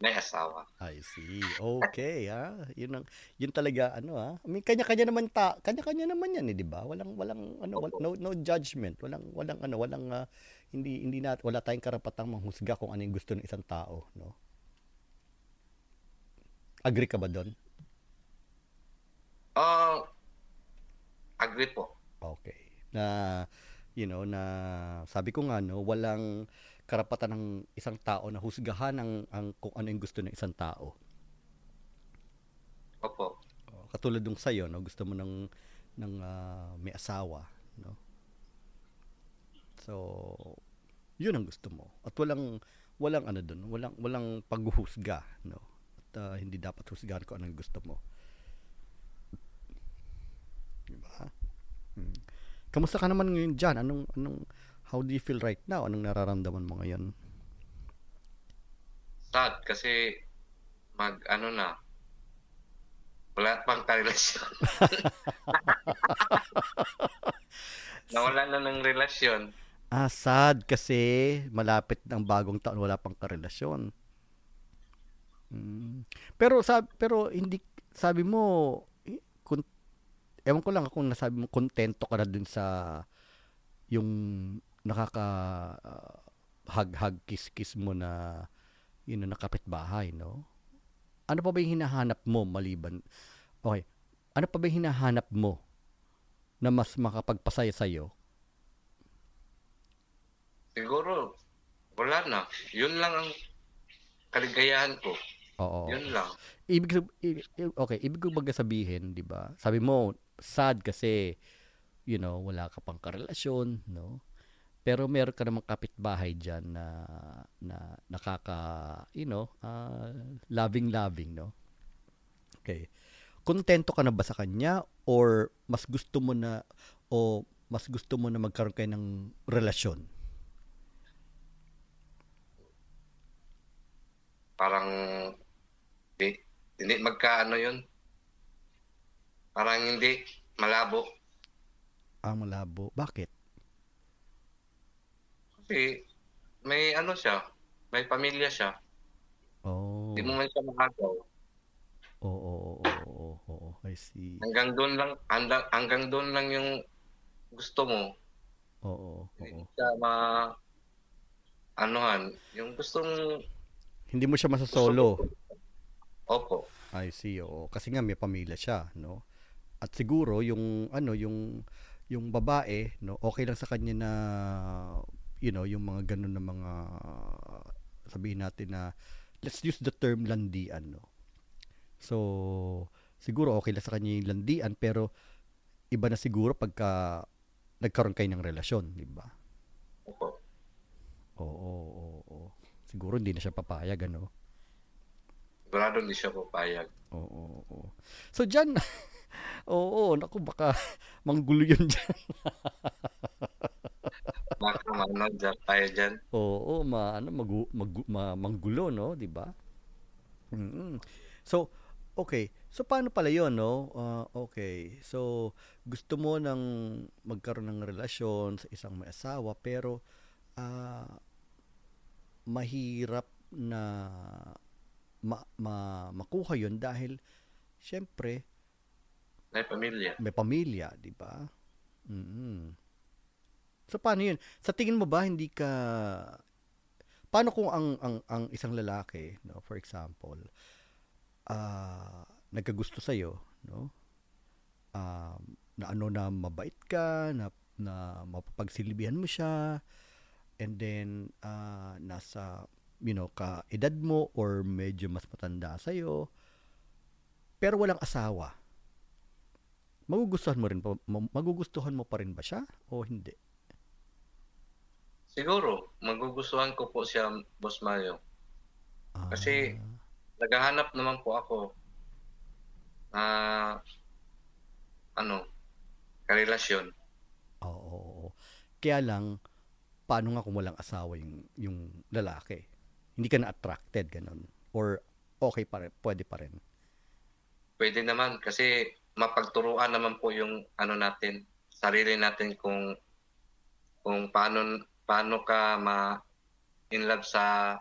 May asawa. I see. Okay, ha. Yun ang yun talaga ano ha. I mean kanya-kanya naman ta, kanya-kanya naman yan, eh, 'di ba? Walang walang ano, wal- no no judgment, walang walang ano, walang ah, hindi hindi na wala tayong karapatang manghusga kung ano yung gusto ng isang tao, no? Agree ka ba doon? Oh, agree po. Okay. Na you know na sabi ko nga no, walang karapatan ng isang tao na husgahan ang, ang kung ano yung gusto ng isang tao. Opo. Oh, katulad nung sa'yo, no, gusto mo ng ng ah, may asawa, no? So, yun ang gusto mo. At walang walang ano doon, walang walang paghuhusga, no? At ah, hindi dapat husgahan ko anong gusto mo. Diba? Hmm. Kamusta ka naman ngayon diyan? Anong anong how do you feel right now? Anong nararamdaman mo ngayon? Sad kasi mag ano na wala pang karelasyon. Nawala na ng relasyon. Ah, sad kasi malapit ng bagong taon wala pang karelasyon. Mm. Pero sabi pero hindi sabi mo kun, ewan ko lang kung nasabi mo kontento ka na dun sa yung nakaka ah, hug-hug kiss-kiss mo na yun na nakapit bahay, no? Ano pa ba yung hinahanap mo maliban? Okay, ano pa ba yung hinahanap mo na mas makapagpasaya sa'yo? Siguro, wala na. Yun lang ang kaligayahan ko. Oo. Yun lang. Ibig okay, ibig ko baga sabihin, 'di ba? Sabi mo sad kasi you know, wala ka pang karelasyon, no? Pero meron ka namang kapitbahay diyan na na nakaka, you know, ah, loving-loving, no? Okay. Kontento ka na ba sa kanya or mas gusto mo na o mas gusto mo na magkaroon kayo ng relasyon? Parang, di, hindi magkaano yun. Parang hindi malabo. Ah, malabo. Bakit? Kasi, may ano siya, may pamilya siya. Oh. Hindi mo man siya makagaw. Oo, oo, oo, oo, oo, I see. Hanggang doon lang, hanggang, hanggang doon lang yung gusto mo. Oo, oo. Hindi siya ma, anuhan, yung gustong, Hindi mo siya masasolo. opo, I see, oo. Kasi nga may pamilya siya, no? At siguro yung ano, yung yung babae, no, okay lang sa kanya na you know, yung mga ganun na mga sabihin natin na let's use the term landian, no. So, siguro okay lang sa kanya yung landian pero iba na siguro pagka nagkaroon kayo ng relasyon, di ba? opo. Oo, oo, oo. Siguro hindi na siya papayag, ano? Sigurado hindi siya papayag. Oo, oo. So dyan, oo, naku, baka manggulo yun dyan. Dyan, tayo dyan. Oo, ma, ano, magu, magu, ma, manggulo, no? Di ba? mm So, okay. So, paano pala yun, no? Ah, okay. So, gusto mo nang magkaroon ng relasyon sa isang may asawa, pero ah, mahirap na ma, ma, makuha yun dahil, syempre, May pamilya. may pamilya, di ba? mm So paano 'yun? Sa tingin mo ba hindi ka Paano kung ang ang ang isang lalaki, no, for example, ah nagkagusto sa iyo, no? Um, na ano na mabait ka, na na mapapagsilbihan mo siya, and then ah nasa you know, ka edad mo or medyo mas matanda sa iyo, pero walang asawa magugustuhan mo rin magugustuhan mo pa rin ba siya o hindi? Siguro, magugustuhan ko po siya, Boss Mario. Kasi- Naghahanap naman po ako na ano, karelasyon. oo. Kaya lang paano nga kung walang asawa yung yung lalaki? Hindi ka na attracted ganun or okay pa rin, pwede pa rin. Pwede naman kasi mapagturuan naman po yung ano natin, sarili natin kung kung paano paano ka ma in love sa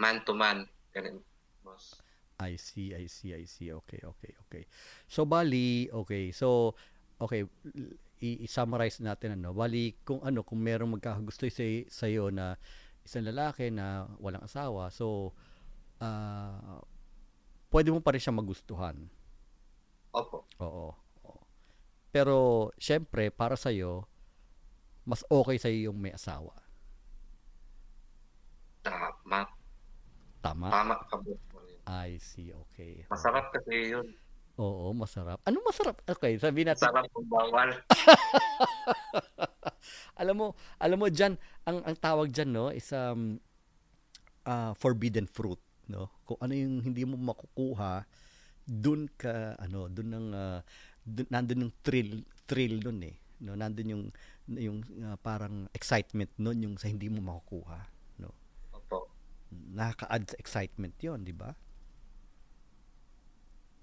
man to man. Ganun, boss. I see, I see, I see. Okay, okay, okay. So bali, okay. So okay, i-summarize natin ano. Bali kung ano, kung merong magkakagusto sa sa iyo na isang lalaki na walang asawa, so ah pwede mo pa rin siya magustuhan. Opo. Oo. oo. Pero syempre para sa iyo mas okay sa yung may asawa. Tama. Tama? Tama ka. I see, okay. Masarap kasi yun. Oo, masarap. Ano masarap? Okay, sabihin natin Masarap kung bawal. alam mo, alam mo diyan ang ang tawag diyan no is um ah, forbidden fruit, no? Kung ano yung hindi mo makukuha, dun ka ano, dun ng ah, dun, nandun yung thrill, thrill dun eh. No, nandun yung yung ah, parang excitement nun yung sa hindi mo makukuha, no? Opo. Nakaka-add sa excitement 'yon, di ba?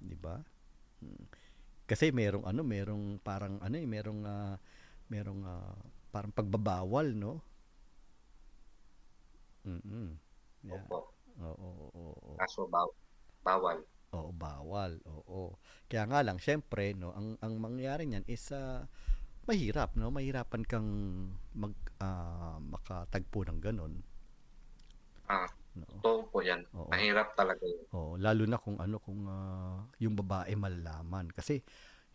Di ba? Mm. Kasi merong ano, merong parang ano eh, merong ah, merong ah, parang pagbabawal, no? Mm. Yeah. Opo. Oo, oo, oo, oo. Kaso baw bawal. Oo, bawal. Oo. Kaya nga lang, syempre, no, ang ang mangyayari niyan is ah, mahirap, no? Mahirapan kang mag ah, makatagpo ng ganun. Ah, No? Totoo po yan. Oo. Mahirap talaga yun. Oo, lalo na kung ano kung ah, yung babae malalaman kasi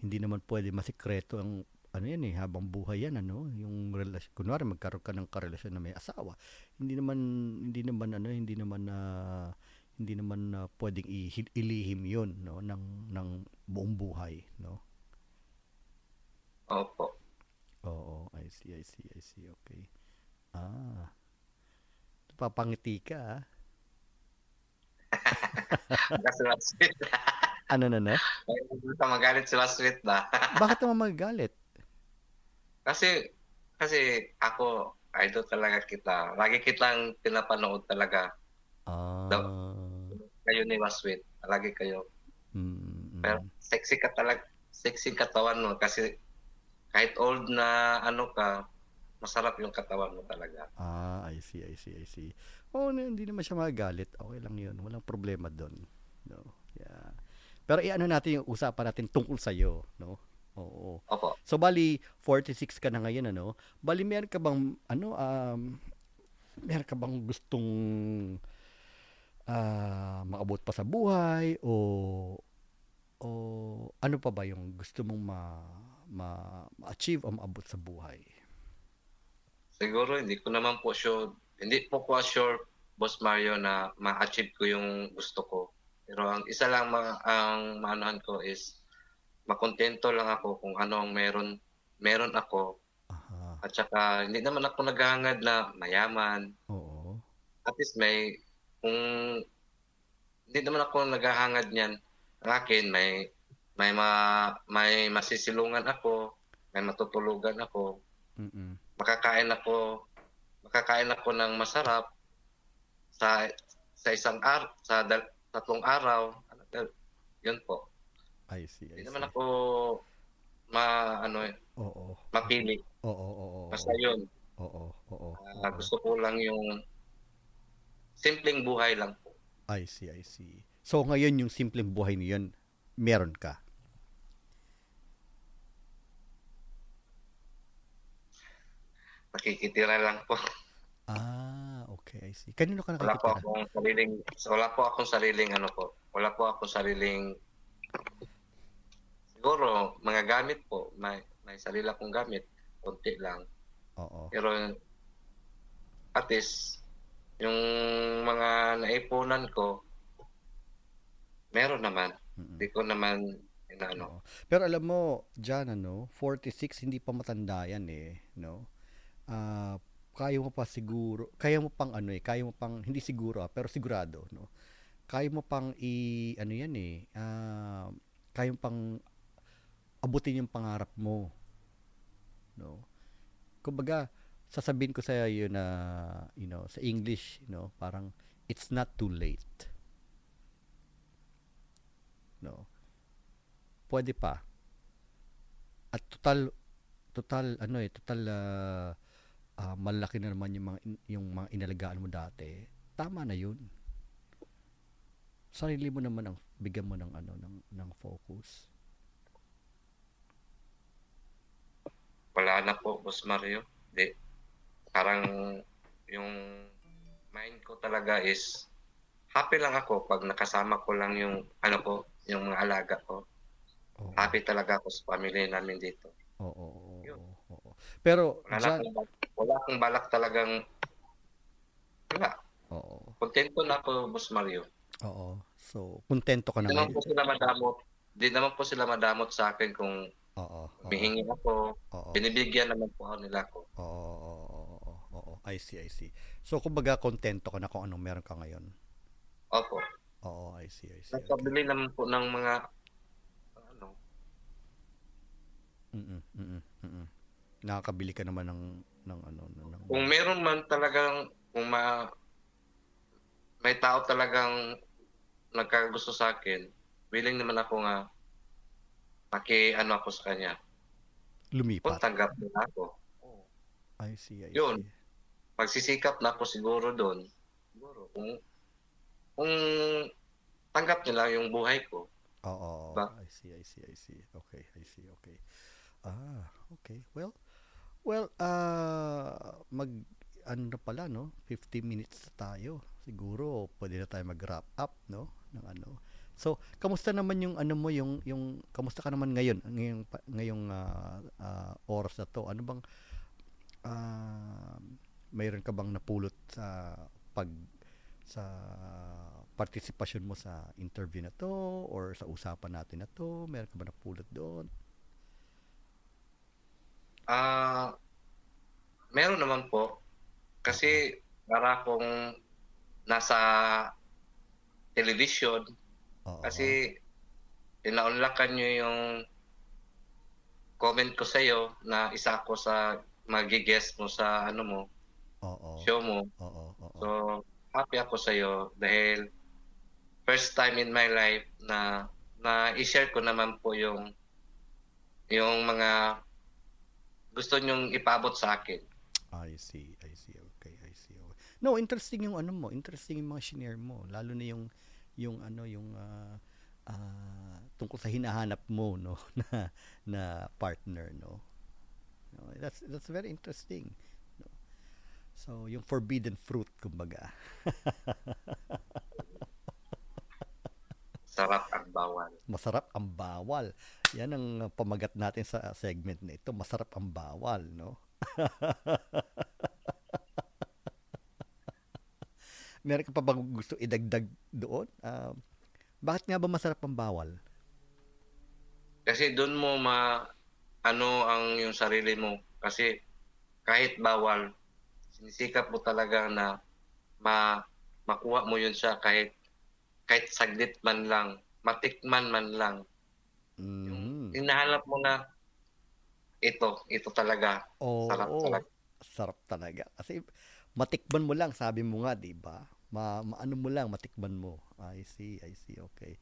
hindi naman pwede masikreto ang ano yan eh habang buhay yan ano yung relasyon kunwari magkaroon ka ng karelasyon na may asawa hindi naman hindi naman ano hindi naman na hindi naman na pwedeng ilihim yun no ng ng buong buhay no Opo. Oo, I see, I see, I see. Okay. Ah. Papangiti ka, ah. Sweet. Ano na na? Sa magalit sila sweet na. Bakit naman magagalit? kasi, kasi ako, idol talaga kita. Lagi kitang pinapanood talaga. Ah. Kayo ni Masweet. Lagi kayo. Mm, mm. Pero sexy ka talaga. Sexy katawan mo kasi kahit old na ano ka, masarap yung katawan mo talaga. Ah, I see, I see, I see. Oh, hindi naman siya magagalit. Okay lang 'yun. Walang problema doon. No. Yeah. Pero iano natin yung usapan natin tungkol sa iyo, no? Oo. Opo. So bali 46 ka na ngayon ano? Bali meron ka bang ano um meron ka bang gustong ah maabot pa sa buhay o o ano pa ba yung gusto mong ma, ma ma-achieve o maabot sa buhay? Siguro hindi ko naman po sure, hindi po ko sure, Boss Mario, na ma-achieve ko yung gusto ko. Pero ang isa lang ma- ang maanuhan ko is makontento lang ako kung ano ang meron meron ako Aha. at saka hindi naman ako naghahangad na mayaman. Oo. At least may kung hindi naman ako naghahangad niyan. Ang akin may may ma, may masisilungan ako, may matutulugan ako, Mm. makakain ako makakain ako ng masarap sa sa isang ar sa dal- tatlong araw yun po I see, I hindi naman ako ma ano eh, Oo. mapili Oo, oo, oo. basta yun Oo, oo. Ah, gusto ko lang yung simpleng buhay lang po I see, I see. So ngayon yung simpleng buhay niyon, meron ka. nakikitira lang po Ah, okay, I see. Kanino ka wala po nakikitira? akong sariling wala po akong sariling ano po wala po akong sariling siguro mga gamit po may may sarili akong gamit konti lang Oo. Pero at least yung mga naipunan ko meron naman. Hindi ko naman inaano. Pero alam mo, Jan, ano, 46 hindi pa matanda yan eh, no? Ah, kaya mo pa siguro, kaya mo pang ano eh, kaya mo pang hindi siguro ah, pero sigurado, no? Kaya mo pang i ano yan eh, ah, kaya mo pang abutin yung pangarap mo. No? Kumbaga, sasabihin ko sa iyo na, you know, sa English, you know, parang it's not too late. No? Pwede pa. At total total ano eh, total ah, ah, malaki na naman yung mga yung mga inalagaan mo dati. Tama na 'yun. Sarili mo naman ang bigyan mo ng ano ng ng focus. Wala na Boss Mario. Di. Parang yung mind ko talaga is happy lang ako pag nakasama ko lang yung ano ko, yung mga alaga ko. Oo. Happy talaga ako sa pamilya namin dito. Oo, oo, Yun. oo, oo. Pero Wala, Jan, akong, wala akong balak talagang wala. oo. Kontento na ako, Boss Mario. Oo. So, kontento ka na Hindi naman po sila madamot. Hindi naman po sila madamot sa akin kung Oo. humihingi ako. Oo. Binibigyan naman po ako nila ako. Oo, oo, oo, oo, oo. I see, I see. So, kumbaga, kontento ka na kung anong meron ka ngayon. Opo. Oo, I see, I see. Okay. Nagpabili naman po ng mga ano, Mm-mm, mm-mm, mm-mm. Nakakabili ka naman ng, ng ano, ng, ng kung meron man talagang kung ma may tao talagang nagkagusto sa akin, willing naman ako nga maki ano ako sa kanya. Kung lumipat. tanggap nila ako. I see, I Yun. see. Magsisikap na ako siguro doon. Siguro kung kung tanggap nila yung buhay ko. Oo, Ba? I see, I see, I see. Okay, I see, okay. Ah, okay. Well, well, ah, mag ano na pala, no? 50 minutes tayo. Siguro, pwede na tayo mag-wrap up, no? Ng ano. So, kamusta naman yung ano mo, yung, yung, kamusta ka naman ngayon, ngayong, ngayong ah, ah, oras na to? Ano bang, ah, mayroon ka bang napulot sa pag, sa partisipasyon mo sa interview na to or sa usapan natin na to? Meron ka ba napulot doon? Ah, meron naman po. Kasi para akong nasa television Oo. kasi inaunlakan nyo yung comment ko sa'yo na isa ako sa magigest mo sa ano mo, Oo. show mo. Oo. Oo. So, happy ako sa'yo dahil first time in my life na na i-share ko naman po yung yung mga gusto nyong ipabot sa akin. I see, I see. Okay, I see. Okay. No, interesting yung ano mo, interesting yung mga shinare mo, lalo na yung yung ano yung ah, ah, tungkol sa hinahanap mo no na na partner no. No, That's that's very interesting. So, yung forbidden fruit kumbaga. Sarap ang bawal. Masarap ang bawal. Yan ang uh, pamagat natin sa segment na ito. Masarap ang bawal, no? Meron ka pa bang gusto idagdag doon? Ah, bakit nga ba masarap ang bawal? Kasi doon mo ma ano ang yung sarili mo kasi kahit bawal sinisikap mo talaga na ma makuha mo yun siya kahit kahit saglit man lang matikman man lang Mm. hinahanap mo na ito ito talaga Oo, sarap talaga sarap talaga. Kasi matikman mo lang, sabi mo nga, 'di ba? Ma, maano mo lang, matikman mo. I see, I see. Okay.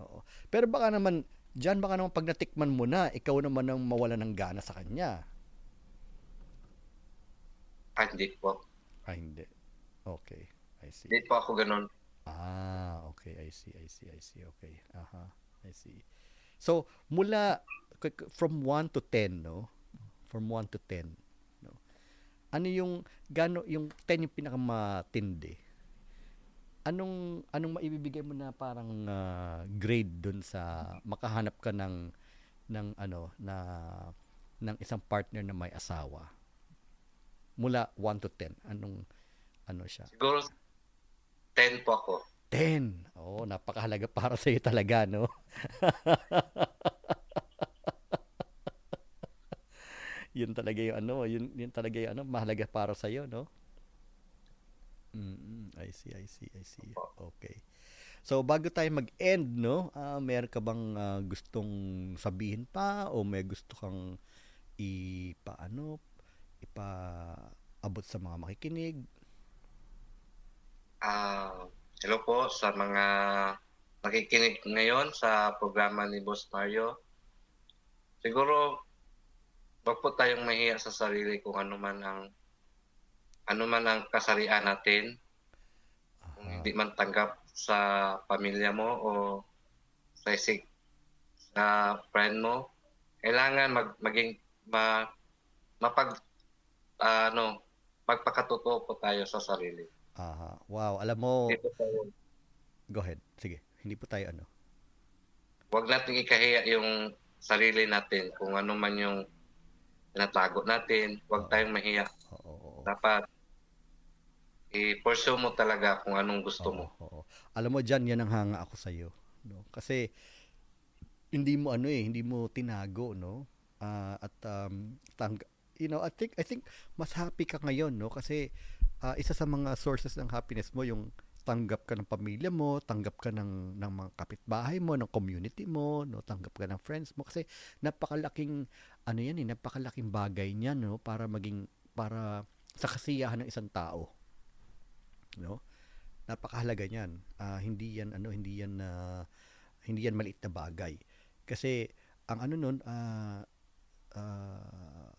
Oo. Pero baka naman diyan baka naman pag natikman mo na, ikaw naman ang mawala ng gana sa kanya. Ah, hindi po Ah, hindi. Okay. I see. hindi po ako ganun Ah, okay. I see, I see, I see. Okay. Aha. I see. So, mula from 1 to 10, no? From 1 to 10, no? Ano yung gano yung 10 yung pinakamatindi? Anong anong maibibigay mo na parang ah, grade dun sa makahanap ka ng ng ano na ng isang partner na may asawa? Mula 1 to 10, anong ano siya? siguro 10 po ako 10. Oo, napakahalaga para sa iyo talaga, no? yun talaga yung ano, yun, yun talaga yung ano, mahalaga para sa iyo, no? Mm, I see, I see, I see. Okay. So, bago tayo mag-end, no? ah meron ka bang ah, gustong sabihin pa o may gusto kang ipaano, ipa-abot sa mga makikinig? Ah, hello po sa mga nakikinig ngayon sa programa ni Boss Mario. Siguro, wag po tayong mahiya sa sarili kung ano man ang ano man ang kasarian natin. Kung Aha. hindi man tanggap sa pamilya mo o sa isig sa friend mo, kailangan mag maging ma, mapag ano magpakatotoo po tayo sa sarili. Aha. Wow, alam mo, tayo go ahead. Sige, hindi po tayo ano. Huwag nating ikahiya yung sarili natin kung ano man yung tinatago natin. Huwag tayong mahiya. Oo, oo. Dapat i-pursue mo talaga kung anong gusto mo. Oo, oo. Alam mo dyan, yan ang hanga ako sa iyo, no? Kasi hindi mo ano eh, hindi mo tinago, no? Ah, at um, tang you know, I think I think mas happy ka ngayon, no? Kasi ah, isa sa mga sources ng happiness mo yung tanggap ka ng pamilya mo, tanggap ka ng ng mga kapitbahay mo, ng community mo, no? Tanggap ka ng friends mo kasi napakalaking ano yan eh, napakalaking bagay niyan, no? Para maging para sa kasiyahan ng isang tao no napakahalaga niyan Ah, hindi yan ano hindi yan na hindi yan maliit na bagay kasi ang ano nun ah ah,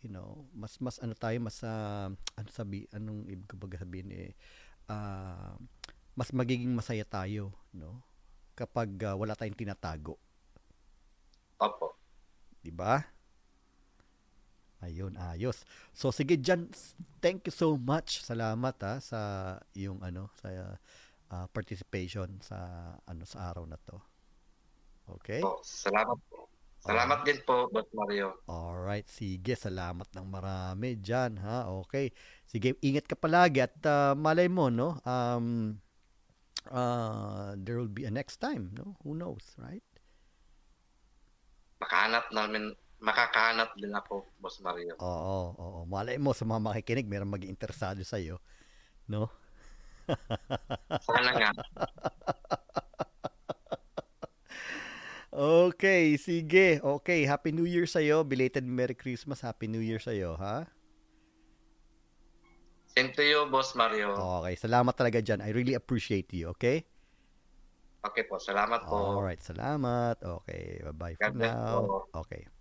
you know mas mas ano tayo mas ah, ano sabi anong ibig ko sabihin eh ah, mas magiging masaya tayo no kapag ah, wala tayong tinatago Opo. di ba Ayun, ayos. So sige Jan, thank you so much. Salamat ha sa yung ano sa uh, participation sa ano sa araw na to. Okay? Po, salamat. Salamat din po, Boss Mario. All right, sige, salamat ng marami diyan ha. Okay. Sige, ingat ka palagi at uh, malay mo no. Um uh, there will be a next time, no? Who knows, right? Makahanap namin makakahanap din ako, Boss Mario. Oo, oo. Malay mo sa mga makikinig, meron mag-interesado sa iyo, no? Sana nga. okay, sige. Okay, Happy New Year sa iyo. Belated Merry Christmas. Happy New Year sa iyo, ha? Same to you, Boss Mario. Okay, salamat talaga dyan. I really appreciate you, okay? Okay po, salamat po. All right, salamat. Okay, bye-bye for God now. po. Okay.